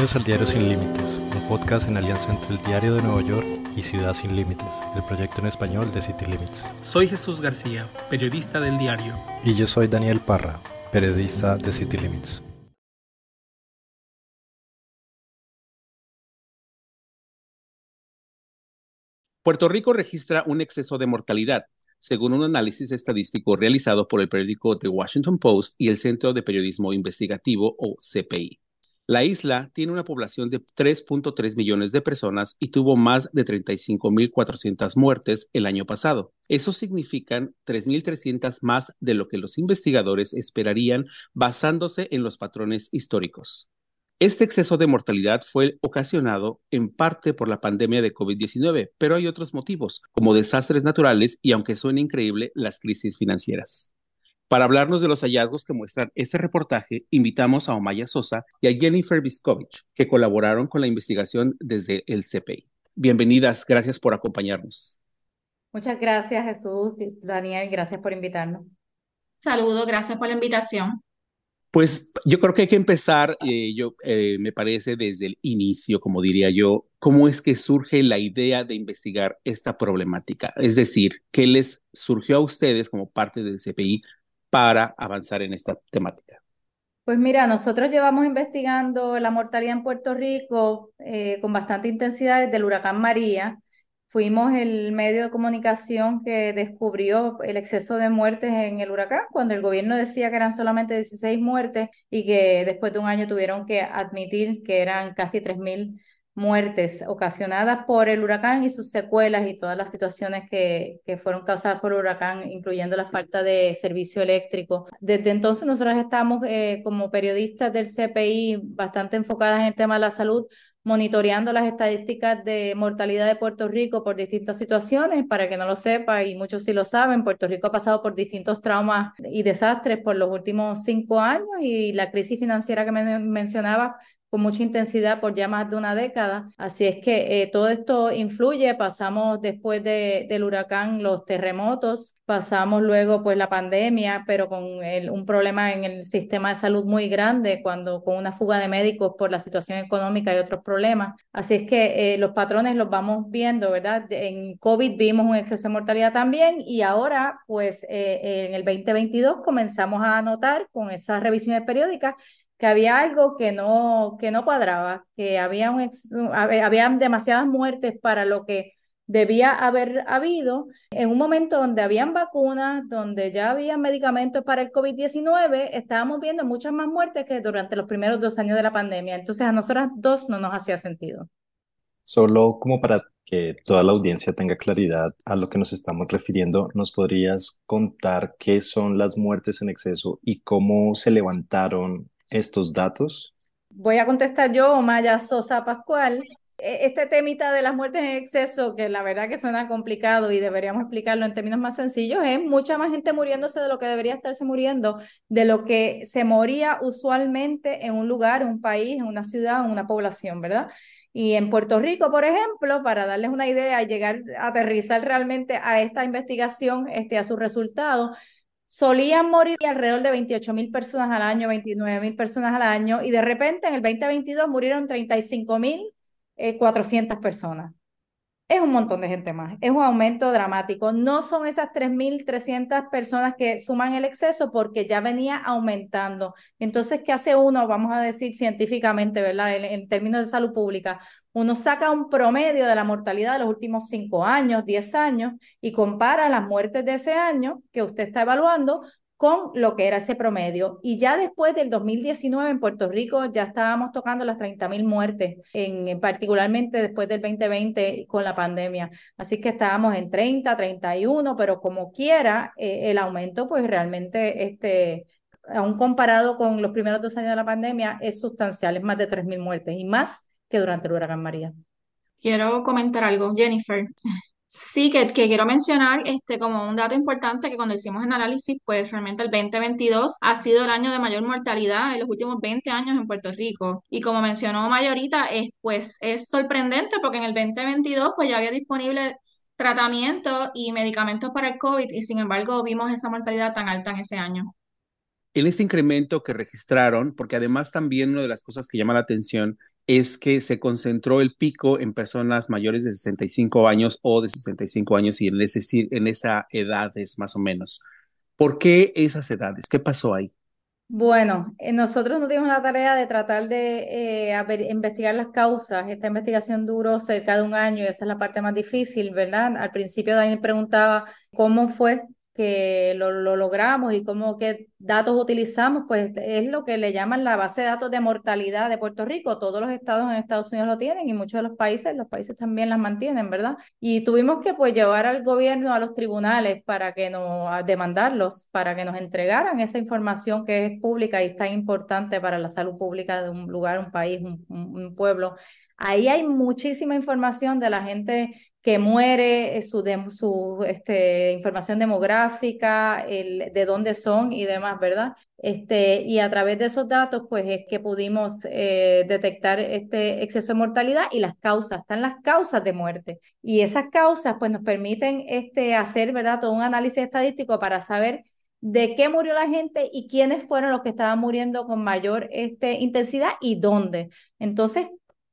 Bienvenidos al Diario Sin Límites, un podcast en alianza entre el Diario de Nueva York y Ciudad Sin Límites, el proyecto en español de City Limits. Soy Jesús García, periodista del diario. Y yo soy Daniel Parra, periodista de City Limits. Puerto Rico registra un exceso de mortalidad, según un análisis estadístico realizado por el periódico The Washington Post y el Centro de Periodismo Investigativo o CPI. La isla tiene una población de 3.3 millones de personas y tuvo más de 35.400 muertes el año pasado. Eso significan 3.300 más de lo que los investigadores esperarían basándose en los patrones históricos. Este exceso de mortalidad fue ocasionado en parte por la pandemia de COVID-19, pero hay otros motivos, como desastres naturales y, aunque suene increíble, las crisis financieras. Para hablarnos de los hallazgos que muestran este reportaje, invitamos a Omaya Sosa y a Jennifer Viskovich, que colaboraron con la investigación desde el CPI. Bienvenidas, gracias por acompañarnos. Muchas gracias, Jesús. Daniel, gracias por invitarnos. Saludos, gracias por la invitación. Pues yo creo que hay que empezar, eh, yo eh, me parece desde el inicio, como diría yo, cómo es que surge la idea de investigar esta problemática. Es decir, ¿qué les surgió a ustedes como parte del CPI para avanzar en esta temática? Pues mira, nosotros llevamos investigando la mortalidad en Puerto Rico eh, con bastante intensidad desde el huracán María. Fuimos el medio de comunicación que descubrió el exceso de muertes en el huracán, cuando el gobierno decía que eran solamente 16 muertes y que después de un año tuvieron que admitir que eran casi 3.000 muertes ocasionadas por el huracán y sus secuelas y todas las situaciones que, que, fueron causadas por el huracán, incluyendo la falta de servicio eléctrico. Desde entonces nosotros estamos eh, como periodistas del CPI bastante enfocadas en el tema de la salud, monitoreando las estadísticas de mortalidad de Puerto Rico por distintas situaciones. Para que no lo sepa, y muchos sí lo saben, Puerto Rico ha pasado por distintos traumas y desastres por los últimos cinco años y la crisis financiera que me mencionaba con mucha intensidad por ya más de una década. Así es que eh, todo esto influye. Pasamos después de, del huracán los terremotos, pasamos luego pues la pandemia, pero con un problema en el sistema de salud muy grande, cuando con una fuga de médicos por la situación económica y otros problemas. Así es que eh, los patrones los vamos viendo, ¿verdad? En COVID vimos un exceso de mortalidad también y ahora pues eh, en el 2022 comenzamos a notar con esas revisiones periódicas que había algo que no, que no cuadraba, que había, un había demasiadas muertes para lo que debía haber habido en un momento donde habían vacunas, donde ya había medicamentos para el COVID-19, estábamos viendo muchas más muertes que durante los primeros dos años de la pandemia. Entonces a nosotras dos no nos hacía sentido. Solo como para que toda la audiencia tenga claridad a lo que nos estamos refiriendo, ¿nos podrías contar qué son las muertes en exceso y cómo se levantaron estos datos? Voy a contestar yo, Maya Sosa Pascual. E, este temita de las muertes en exceso, que la verdad que suena complicado y deberíamos explicarlo en términos más sencillos, es mucha más gente muriéndose de lo que debería estarse muriendo, de lo que se moría usualmente en un lugar, un país, una ciudad, una población, ¿verdad? Y en Puerto Rico, por ejemplo, para darles una idea y llegar a aterrizar realmente a esta investigación, este, a su resultado, solían morir alrededor de 28 mil personas al año, 29 mil personas al año, y de repente en el 2022 murieron 35 mil 400 eh, personas. Es un montón de gente más, es un aumento dramático. No son esas 3.300 personas que suman el exceso porque ya venía aumentando. Entonces, ¿qué hace uno? Vamos a decir científicamente, ¿verdad? En, en términos de salud pública, uno saca un promedio de la mortalidad de los últimos cinco años, diez años, y compara las muertes de ese año que usted está evaluando con lo que era ese promedio. Y ya después del 2019 en Puerto Rico ya estábamos tocando las 30.000 muertes, en, particularmente después del 2020 con la pandemia. Así que estábamos en 30, 31, pero como quiera, eh, el aumento pues realmente, este, aún comparado con los primeros dos años de la pandemia, es sustancial, es más de 3.000 muertes y más que durante el huracán María. Quiero comentar algo, Jennifer. Sí, que, que, quiero mencionar este, como un dato importante que cuando hicimos el análisis, pues realmente el 2022 ha sido el año de mayor mortalidad en los últimos 20 años en Puerto Rico. Y como mencionó Mayorita, es, pues es sorprendente porque en el 2022 pues ya había disponible tratamiento y medicamentos para el COVID y sin embargo vimos esa mortalidad tan alta en ese año. En este incremento que registraron, porque además también una de las cosas que llama la atención es que se concentró el pico en personas mayores de 65 años o de 65 años y en, ese, en esa edades más o menos. ¿Por qué esas edades? ¿Qué pasó ahí? Bueno, eh, nosotros no tuvimos la tarea de tratar de eh, investigar las causas. Esta investigación duró cerca de un año y esa es la parte más difícil, ¿verdad? Al principio Daniel preguntaba cómo fue que lo, logramos y cómo qué datos utilizamos, pues es lo que le llaman la base de datos de mortalidad de Puerto Rico. Todos los estados en Estados Unidos lo tienen y muchos de los países, los países también las mantienen, ¿verdad? Y tuvimos que pues llevar al gobierno a los tribunales para que nos demandarlos, para que nos entregaran esa información que es pública y tan importante para la salud pública de un lugar, un país, un pueblo. Ahí hay muchísima información de la gente que muere, eh, su, su este, información demográfica, el, de dónde son y demás, ¿verdad? Este, y a través de esos datos, pues es que pudimos eh, detectar este exceso de mortalidad y las causas, están las causas de muerte. Y esas causas, pues nos permiten este, hacer, ¿verdad? Todo un análisis estadístico para saber de qué murió la gente y quiénes fueron los que estaban muriendo con mayor este, intensidad y dónde. Entonces,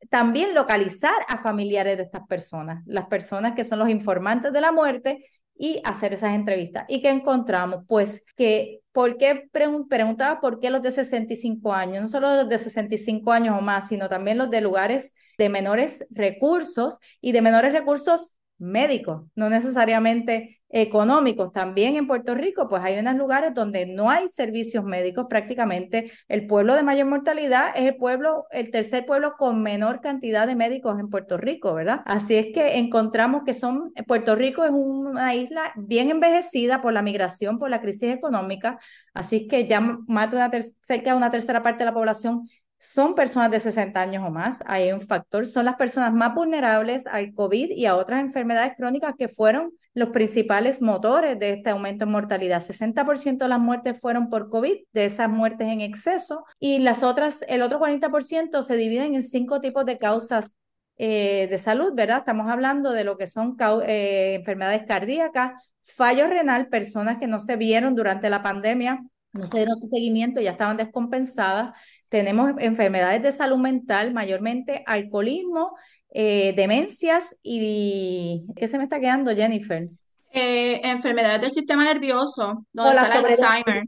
también localizar a familiares de estas personas, las personas que son los informantes de la muerte y hacer esas entrevistas. ¿Y qué encontramos? Pues que, ¿por qué preguntaba por qué los de 65 años? No solo los de 65 años o más, sino también los de lugares de menores recursos y de menores recursos médicos, no necesariamente económicos. También en Puerto Rico, pues hay unos lugares donde no hay servicios médicos prácticamente. El pueblo de mayor mortalidad es el pueblo, el tercer pueblo con menor cantidad de médicos en Puerto Rico, ¿verdad? Así es que encontramos que son, Puerto Rico es una isla bien envejecida por la migración, por la crisis económica, así es que ya más de una cerca de una tercera parte de la población son personas de 60 años o más. Hay un factor, son las personas más vulnerables al COVID y a otras enfermedades crónicas que fueron los principales motores de este aumento en mortalidad. 60% de las muertes fueron por COVID, de esas muertes en exceso, y las otras, el otro 40% se dividen en cinco tipos de causas eh, de salud, ¿verdad? Estamos hablando de lo que son eh, enfermedades cardíacas, fallo renal, personas que no se vieron durante la pandemia, no se dieron su seguimiento, ya estaban descompensadas, tenemos enfermedades de salud mental, mayormente alcoholismo, eh, demencias y... ¿Qué se me está quedando, Jennifer? Eh, enfermedades del sistema nervioso, donde la Alzheimer.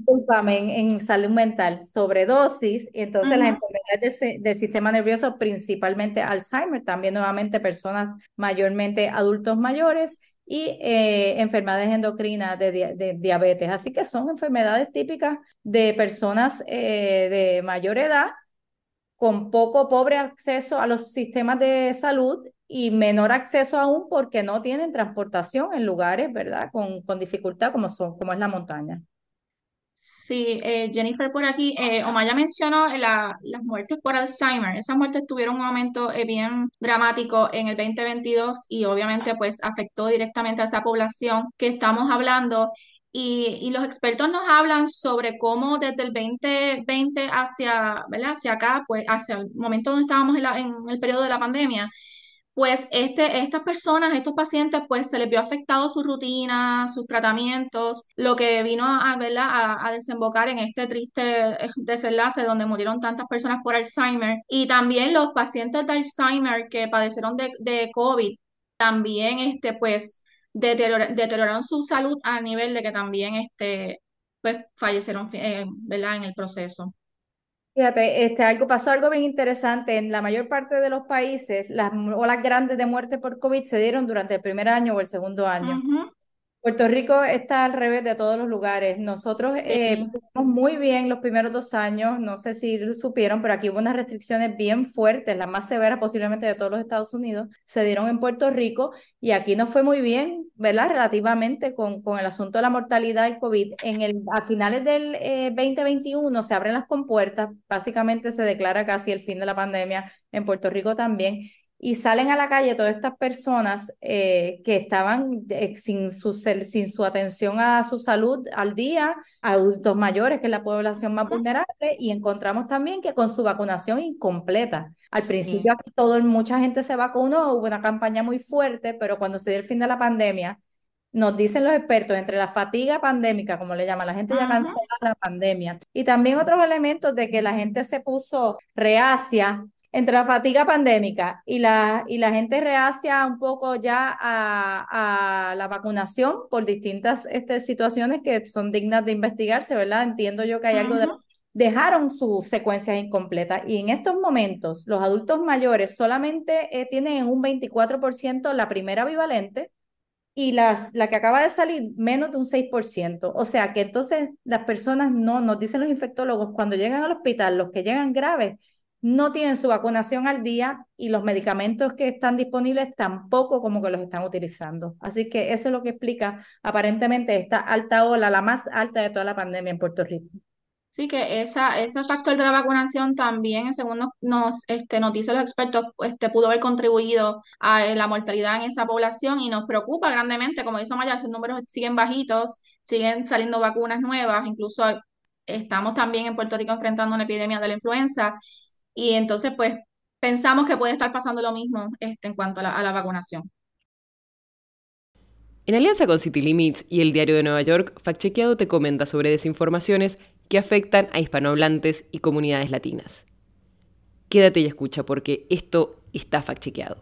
en, salud mental, sobredosis, y entonces las enfermedades del sistema nervioso, principalmente Alzheimer, también nuevamente personas mayormente adultos mayores, y eh, enfermedades endocrinas de, diabetes. Así que son enfermedades típicas de personas eh, de mayor edad con poco pobre acceso a los sistemas de salud y menor acceso aún porque no tienen transportación en lugares, ¿verdad? Con, con dificultad como, son, como es la montaña. Sí, eh, Jennifer por aquí, eh, Omaya mencionó las muertes por Alzheimer. Esas muertes tuvieron un aumento eh, bien dramático en el 2022 y obviamente pues afectó directamente a esa población que estamos hablando. Y, los expertos nos hablan sobre cómo desde el 2020 hacia, ¿verdad? hacia acá, pues hacia el momento donde estábamos en, en el periodo de la pandemia, pues este, estas personas, estos pacientes, pues se les vio afectado su rutina, sus tratamientos, lo que vino a, a, a, desembocar en este triste eh, desenlace donde murieron tantas personas por Alzheimer. Y también los pacientes de Alzheimer que padecieron de, de COVID, también este, pues deterioraron su salud a nivel de que también este, pues fallecieron eh, ¿verdad? en el proceso. Fíjate, este, algo, pasó algo bien interesante. En la mayor parte de los países, las olas grandes de muerte por COVID se dieron durante el primer año o el segundo año. Puerto Rico está al revés de todos los lugares. Nosotros eh, muy bien los primeros dos años, no sé si lo supieron, pero aquí hubo unas restricciones bien fuertes, las más severas posiblemente de todos los Estados Unidos, se dieron en Puerto Rico y aquí nos fue muy bien, ¿verdad? Relativamente con, con el asunto de la mortalidad del COVID. En el, a finales del 2021 eh, se abren las compuertas, básicamente se declara casi el fin de la pandemia en Puerto Rico también y salen a la calle todas estas personas eh, que estaban eh, sin, su, sin su atención a su salud al día, adultos mayores, que es la población más vulnerable, y encontramos también que con su vacunación incompleta. Al principio todo, mucha gente se vacunó, hubo una campaña muy fuerte, pero cuando se dio el fin de la pandemia, nos dicen los expertos, entre la fatiga pandémica, como le llaman, la gente ya cansada de la pandemia, y también otros elementos de que la gente se puso reacia entre la fatiga pandémica y la, y la gente reacia un poco ya a, a la vacunación por distintas este, situaciones que son dignas de investigarse, ¿verdad? Entiendo yo que hay algo de... Dejaron sus secuencias incompletas y en estos momentos los adultos mayores solamente eh, tienen un 24% la primera bivalente y las, la que acaba de salir menos de un 6%. O sea que entonces las personas no, nos dicen los infectólogos, cuando llegan al hospital, los que llegan graves, no tienen su vacunación al día y los medicamentos que están disponibles tampoco como que los están utilizando. Así que eso es lo que explica aparentemente esta alta ola, la más alta de toda la pandemia en Puerto Rico. Sí, que esa, ese factor de la vacunación también, según nos, nos, este, los expertos, este, pudo haber contribuido a la mortalidad en esa población y nos preocupa grandemente, como dice Maya, esos números siguen bajitos, siguen saliendo vacunas nuevas, incluso estamos también en Puerto Rico enfrentando una epidemia de la influenza y entonces, pues, pensamos que puede estar pasando lo mismo este, en cuanto a la, a la vacunación. En alianza con City Limits y el Diario de Nueva York, Facchequeado te comenta sobre desinformaciones que afectan a hispanohablantes y comunidades latinas. Quédate y escucha porque esto está facchequeado.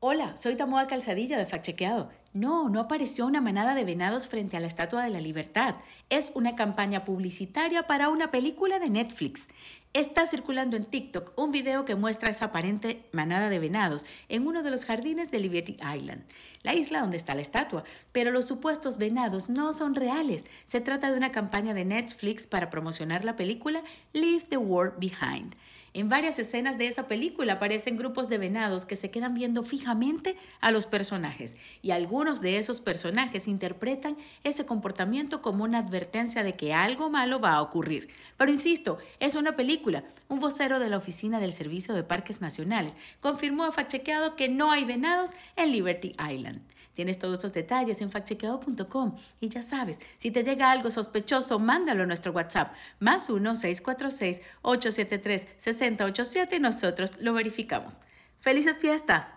Hola, soy Tamoa Calzadilla de Facchequeado. No, no apareció una manada de venados frente a la Estatua de la Libertad. Es una campaña publicitaria para una película de Netflix. Está circulando en TikTok un video que muestra esa aparente manada de venados en uno de los jardines de Liberty Island, la isla donde está la estatua, pero los supuestos venados no son reales. Se trata de una campaña de Netflix para promocionar la película Leave the World Behind. En varias escenas de esa película aparecen grupos de venados que se quedan viendo fijamente a los personajes y algunos de esos personajes interpretan ese comportamiento como una advertencia de que algo malo va a ocurrir. Pero insisto, es una película. Un vocero de la Oficina del Servicio de Parques Nacionales confirmó a Fachequeado que no hay venados en Liberty Island. Tienes todos estos detalles en factchequeado.com y ya sabes, si te llega algo sospechoso, mándalo a nuestro WhatsApp, más 1-646-873-6087 y nosotros lo verificamos. ¡Felices fiestas!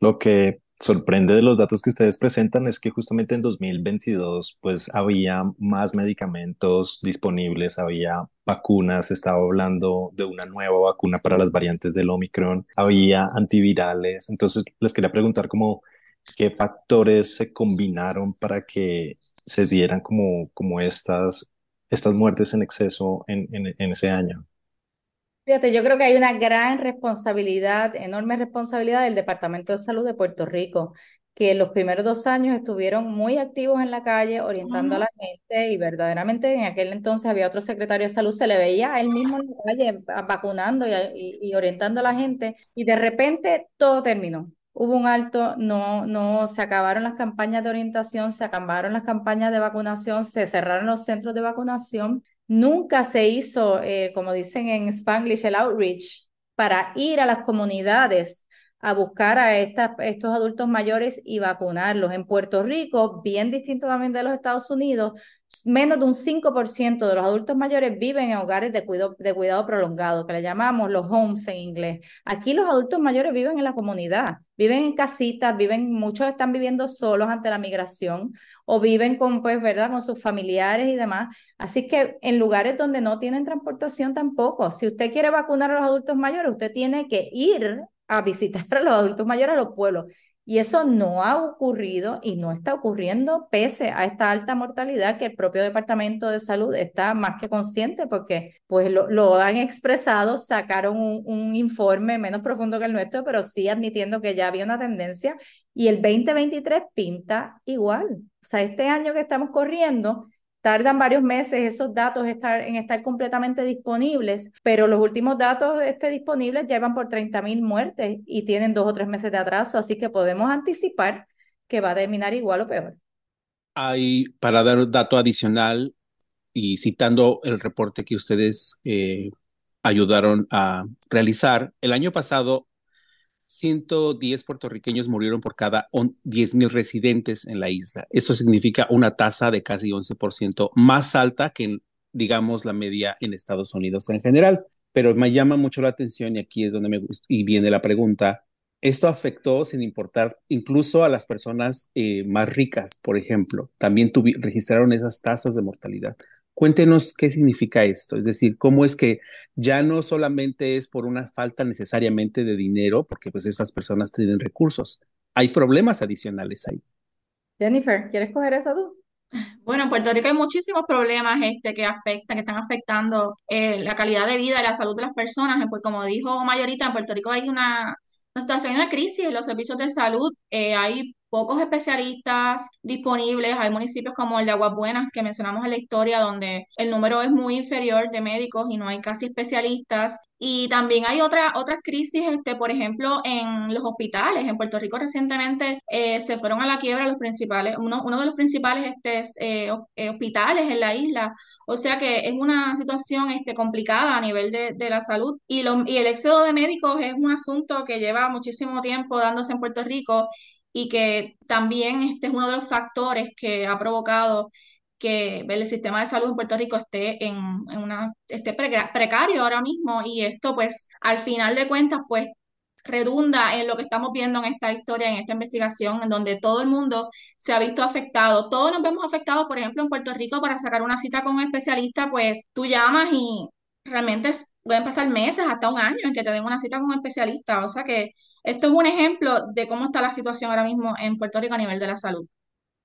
Lo que sorprende de los datos que ustedes presentan es que justamente en 2022 pues había más medicamentos disponibles, había vacunas, estaba hablando de una nueva vacuna para las variantes del Omicron, había antivirales, entonces les quería preguntar como qué factores se combinaron para que se dieran como, como estas, estas muertes en exceso en, en, en ese año. Fíjate, yo creo que hay una gran responsabilidad, enorme responsabilidad del Departamento de Salud de Puerto Rico, que los primeros dos años estuvieron muy activos en la calle, orientando a la gente y verdaderamente en aquel entonces había otro secretario de salud, se le veía a él mismo en la calle vacunando y, y orientando a la gente y de repente todo terminó. Hubo un alto, no, no, se acabaron las campañas de orientación, se acabaron las campañas de vacunación, se cerraron los centros de vacunación Nunca se hizo, eh, como dicen en Spanglish, el outreach para ir a las comunidades a buscar a estos adultos mayores y vacunarlos. En Puerto Rico, bien distinto también de los Estados Unidos, menos de un 5% de los adultos mayores viven en hogares de cuidado, de cuidado prolongado, que le llamamos los homes en inglés. Aquí los adultos mayores viven en la comunidad, viven en casitas, viven, muchos están viviendo solos ante la migración o viven con, pues, ¿verdad? con sus familiares y demás. Así que en lugares donde no tienen transportación tampoco. Si usted quiere vacunar a los adultos mayores, usted tiene que ir a visitar a los adultos mayores a los pueblos. Y eso no ha ocurrido y no está ocurriendo pese a esta alta mortalidad que el propio Departamento de Salud está más que consciente porque pues lo, lo han expresado, sacaron un, un, informe menos profundo que el nuestro, pero sí admitiendo que ya había una tendencia y el 2023 pinta igual. O sea, este año que estamos corriendo, tardan varios meses esos datos estar, en estar completamente disponibles, pero los últimos datos este, disponibles llevan por 30.000 muertes y tienen dos o tres meses de atraso, así que podemos anticipar que va a terminar igual o peor. Hay, para dar un dato adicional y citando el reporte que ustedes eh, ayudaron a realizar, el año pasado 110 puertorriqueños murieron por cada 10 mil residentes en la isla. Eso significa una tasa de casi 11% más alta que, digamos, la media en Estados Unidos en general. Pero me llama mucho la atención y aquí es donde me y viene la pregunta. Esto afectó, sin importar, incluso a las personas eh, más ricas, por ejemplo. También registraron esas tasas de mortalidad. Cuéntenos qué significa esto, es decir, cómo es que ya no solamente es por una falta necesariamente de dinero, porque pues estas personas tienen recursos, hay problemas adicionales ahí. Jennifer, ¿quieres coger esa tú? Bueno, en Puerto Rico hay muchísimos problemas este, que afectan, que están afectando eh, la calidad de vida y la salud de las personas. Pues como dijo Mayorita, en Puerto Rico hay una, una situación, una crisis en los servicios de salud. Eh, hay pocos especialistas disponibles. Hay municipios como el de Aguas Buenas, que mencionamos en la historia, donde el número es muy inferior de médicos y no hay casi especialistas. Y también hay otra, otras crisis, este, por ejemplo, en los hospitales. En Puerto Rico recientemente eh, se fueron a la quiebra los principales, uno, uno de los principales este, eh, eh, hospitales en la isla. O sea que es una situación este, complicada a nivel de, de la salud. Y, lo, y el éxodo de médicos es un asunto que lleva muchísimo tiempo dándose en Puerto Rico y que también este es uno de los factores que ha provocado que el sistema de salud en Puerto Rico esté en, una esté precario ahora mismo y esto pues al final de cuentas pues redunda en lo que estamos viendo en esta historia, en esta investigación, en donde todo el mundo se ha visto afectado. Todos nos vemos afectados, por ejemplo, en Puerto Rico para sacar una cita con un especialista, pues tú llamas y realmente pueden pasar meses, hasta un año en que te den una cita con un especialista. O sea que esto es un ejemplo de cómo está la situación ahora mismo en Puerto Rico a nivel de la salud.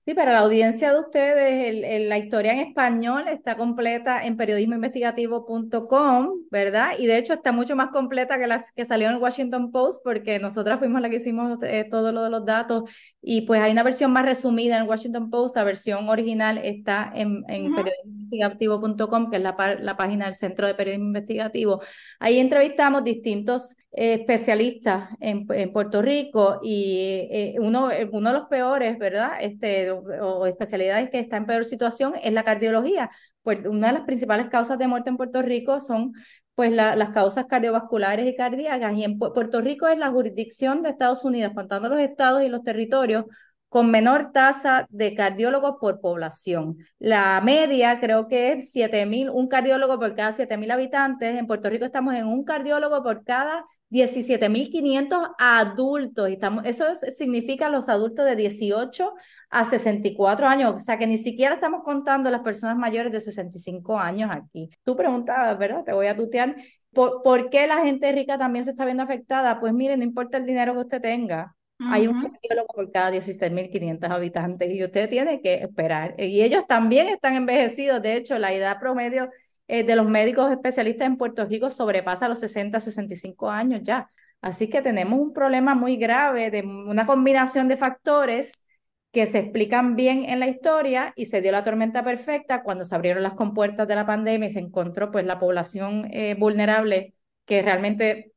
Sí, para la audiencia de ustedes, la historia en español está completa en periodismoinvestigativo.com, ¿verdad? Y de hecho está mucho más completa que las que salió en el Washington Post, porque nosotras fuimos las que hicimos eh, todo lo de los datos. Y pues hay una versión más resumida en el Washington Post, la versión original está en, en periodismoinvestigativo.com, que es la, la, página del Centro de Periodismo Investigativo. Ahí entrevistamos distintos especialistas en, en, Puerto Rico y eh, uno, uno de los peores, ¿verdad? Este, o, especialidades que está en peor situación es la cardiología. Pues una de las principales causas de muerte en Puerto Rico son pues las causas cardiovasculares y cardíacas. Y en Puerto Rico es la jurisdicción de Estados Unidos, contando los estados y los territorios, con menor tasa de cardiólogos por población. La media creo que es 7.000, un cardiólogo por cada 7.000 habitantes. En Puerto Rico estamos en un cardiólogo por cada 17.500 adultos. Y estamos, eso significa los adultos de 18 a 64 años. O sea que ni siquiera estamos contando las personas mayores de 65 años aquí. Tú preguntabas, ¿verdad? Te voy a tutear. ¿Por, ¿Por qué la gente rica también se está viendo afectada? Pues miren, no importa el dinero que usted tenga. Hay un cardiólogo por cada 16.500 habitantes y usted tiene que esperar. Y ellos también están envejecidos. De hecho, la edad promedio eh, de los médicos especialistas en Puerto Rico sobrepasa los 60, 65 años ya. Así que tenemos un problema muy grave de una combinación de factores que se explican bien en la historia y se dio la tormenta perfecta cuando se abrieron las compuertas de la pandemia y se encontró pues la población eh, vulnerable que realmente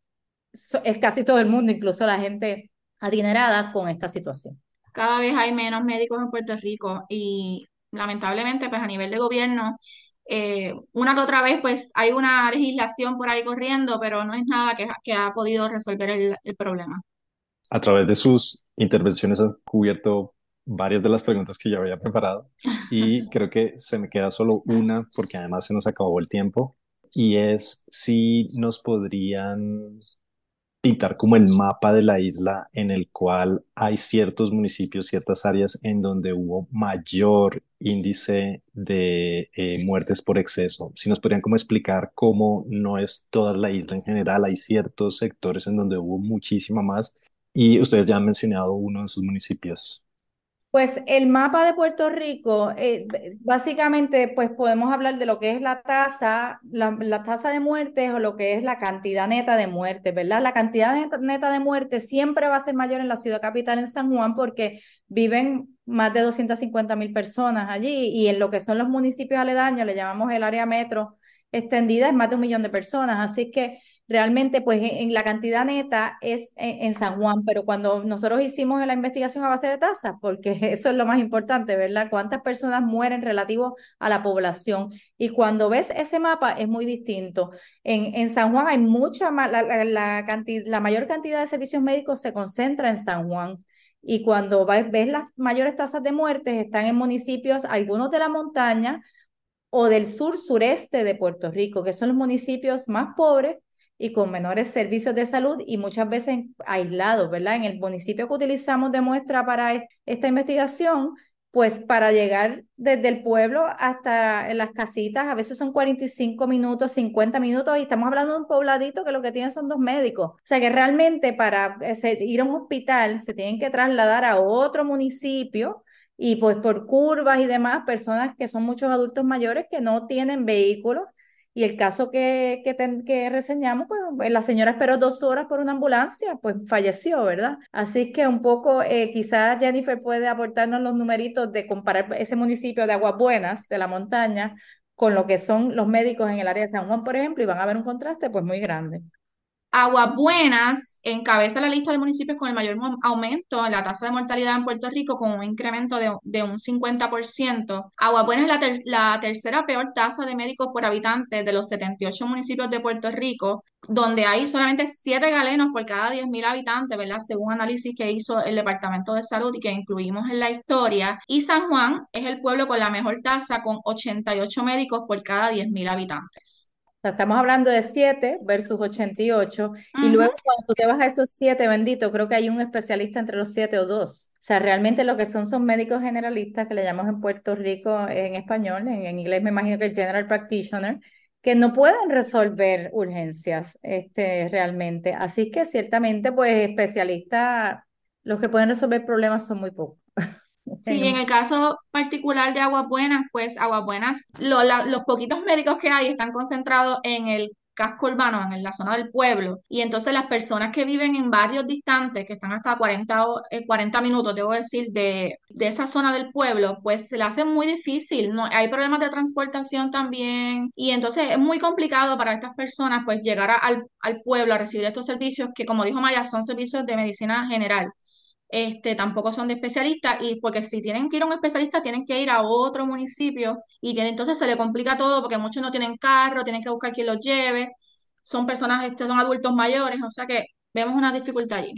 es casi todo el mundo, incluso la gente adinerada con esta situación. Cada vez hay menos médicos en Puerto Rico y lamentablemente pues a nivel de gobierno eh, una que otra vez, pues hay una legislación por ahí corriendo, pero no es nada que, que ha podido resolver el, el, problema. A través de sus intervenciones han cubierto varias de las preguntas que yo había preparado y creo que se me queda solo una porque además se nos acabó el tiempo y es si nos podrían pintar como el mapa de la isla en el cual hay ciertos municipios, ciertas áreas en donde hubo mayor índice de eh, muertes por exceso. Si nos podrían como explicar cómo no es toda la isla en general, hay ciertos sectores en donde hubo muchísima más y ustedes ya han mencionado uno de sus municipios. Pues el mapa de Puerto Rico, eh, básicamente, pues podemos hablar de lo que es la tasa, la, tasa de muertes o lo que es la cantidad neta de muertes, ¿verdad? La cantidad neta, de muertes siempre va a ser mayor en la ciudad capital, en San Juan, porque viven más de 250 mil personas allí y en lo que son los municipios aledaños, le llamamos el área metro extendida, es más de un millón de personas. Así que realmente pues en la cantidad neta es en, San Juan, pero cuando nosotros hicimos la investigación a base de tasas, porque eso es lo más importante, ¿verdad? ¿Cuántas personas mueren relativo a la población? Y cuando ves ese mapa es muy distinto. En, en San Juan hay mucha más, la, la, la, mayor cantidad de servicios médicos se concentra en San Juan. Y cuando ves las mayores tasas de muertes están en municipios, algunos de la montaña o del sur sureste de Puerto Rico, que son los municipios más pobres y con menores servicios de salud y muchas veces aislados, ¿verdad? En el municipio que utilizamos de muestra para esta investigación, pues para llegar desde el pueblo hasta las casitas, a veces son 45 minutos, 50 minutos, y estamos hablando de un pobladito que lo que tiene son dos médicos. O sea que realmente para ir a un hospital se tienen que trasladar a otro municipio y pues por curvas y demás, personas que son muchos adultos mayores que no tienen vehículos y el caso que, que, que, reseñamos, pues la señora esperó dos horas por una ambulancia, pues falleció, ¿verdad? Así que un poco, eh, quizás Jennifer puede aportarnos los numeritos de comparar ese municipio de Aguas Buenas, de la montaña, con lo que son los médicos en el área de San Juan, por ejemplo, y van a ver un contraste pues muy grande. Aguas Buenas encabeza la lista de municipios con el mayor aumento en la tasa de mortalidad en Puerto Rico, con un incremento de, de un 50%. Aguas Buenas es la, la, tercera peor tasa de médicos por habitante de los 78 municipios de Puerto Rico, donde hay solamente 7 galenos por cada 10.000 habitantes, ¿verdad? Según análisis que hizo el Departamento de Salud y que incluimos en la historia. Y San Juan es el pueblo con la mejor tasa, con 88 médicos por cada 10.000 habitantes estamos hablando de 7 versus 88. Y luego cuando tú te vas a esos 7, bendito, creo que hay un especialista entre los 7 o 2. O sea, realmente lo que son son médicos generalistas, que le llamamos en Puerto Rico en español, en, inglés me imagino que es General Practitioner, que no pueden resolver urgencias este, realmente. Así que ciertamente, pues especialistas, los que pueden resolver problemas son muy pocos. Sí, en el caso particular de Aguas Buenas, pues Aguas Buenas, los poquitos médicos que hay están concentrados en el casco urbano, en la zona del pueblo, y entonces las personas que viven en barrios distantes, que están hasta 40, 40 eh, minutos, debo decir, de, de esa zona del pueblo, pues se le hace muy difícil, no, hay problemas de transportación también, y entonces es muy complicado para estas personas pues llegar al, al pueblo a recibir estos servicios que, como dijo Maya, son servicios de medicina general este, tampoco son de especialistas, y porque si tienen que ir a un especialista, tienen que ir a otro municipio, y entonces se le complica todo porque muchos no tienen carro, tienen que buscar quien los lleve, son personas, estos son adultos mayores, o sea que vemos una dificultad allí.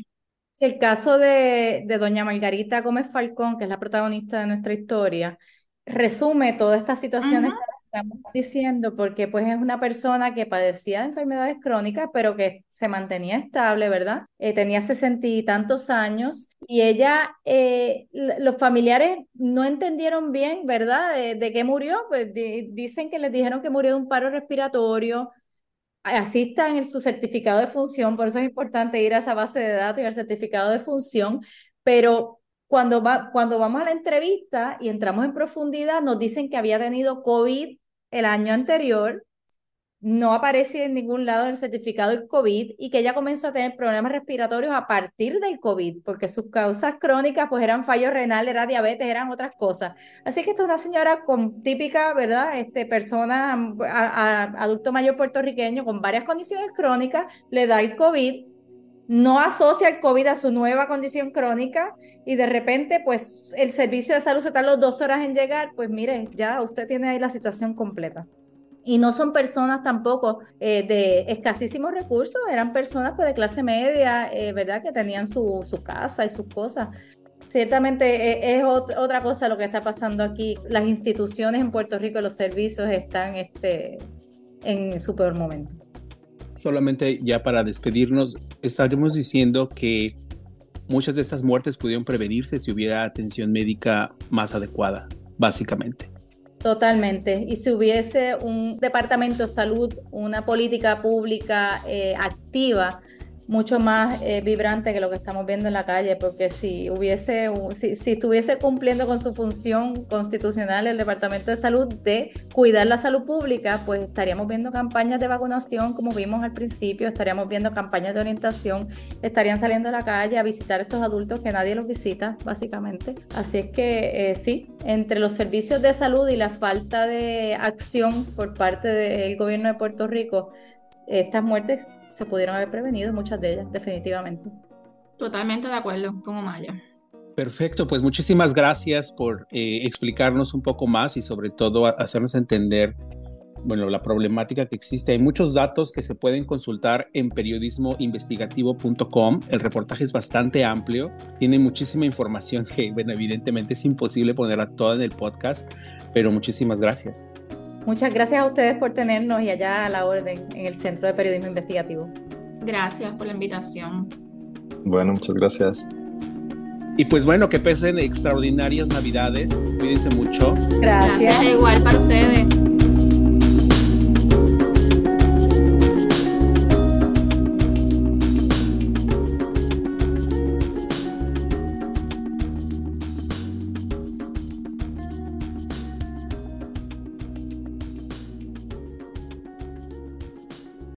Sí, el caso de, de doña Margarita Gómez Falcón, que es la protagonista de nuestra historia, resume todas estas situaciones estamos diciendo, porque pues es una persona que padecía de enfermedades crónicas, pero que se mantenía estable, ¿verdad? Eh, tenía sesenta y tantos años y ella, eh, los familiares no entendieron bien, ¿verdad? De, qué murió, pues dicen que les dijeron que murió de un paro respiratorio, así está en su certificado de función, por eso es importante ir a esa base de datos y al certificado de función, pero cuando, va, cuando vamos a la entrevista y entramos en profundidad, nos dicen que había tenido COVID el año anterior, no aparece en ningún lado el certificado del COVID y que ella comenzó a tener problemas respiratorios a partir del COVID, porque sus causas crónicas pues eran fallo renal, era diabetes, eran otras cosas. Así que esta es una señora con típica, ¿verdad? Este, persona, adulto mayor puertorriqueño con varias condiciones crónicas, le da el COVID, no asocia el COVID a su nueva condición crónica y de repente, pues el servicio de salud se tardó dos horas en llegar, pues mire, ya usted tiene ahí la situación completa. Y no son personas tampoco eh, de escasísimos recursos, eran personas pues, de clase media, eh, ¿verdad? Que tenían su, su, casa y sus cosas. Ciertamente eh, es otra cosa lo que está pasando aquí. Las instituciones en Puerto Rico, los servicios están este, en su peor momento solamente ya para despedirnos, estaremos diciendo que muchas de estas muertes pudieron prevenirse si hubiera atención médica más adecuada, básicamente. Totalmente. Y si hubiese un departamento de salud, una política pública eh, activa mucho más eh, vibrante que lo que estamos viendo en la calle, porque si hubiese, si, si, estuviese cumpliendo con su función constitucional el Departamento de Salud de cuidar la salud pública, pues estaríamos viendo campañas de vacunación como vimos al principio, estaríamos viendo campañas de orientación, estarían saliendo a la calle a visitar estos adultos que nadie los visita, básicamente. Así es que eh, sí, entre los servicios de salud y la falta de acción por parte del gobierno de Puerto Rico, estas muertes se pudieron haber prevenido, muchas de ellas, definitivamente. Totalmente de acuerdo con Omaya. Perfecto, pues muchísimas gracias por eh, explicarnos un poco más y sobre todo hacernos entender, bueno, la problemática que existe. Hay muchos datos que se pueden consultar en periodismoinvestigativo.com. El reportaje es bastante amplio, tiene muchísima información que, bueno, evidentemente es imposible ponerla toda en el podcast, pero muchísimas gracias. Muchas gracias a ustedes por tenernos y allá a la orden en el Centro de Periodismo Investigativo. Gracias por la invitación. Bueno, muchas gracias. Y pues bueno, que pesen extraordinarias navidades. Cuídense mucho. Gracias. Igual para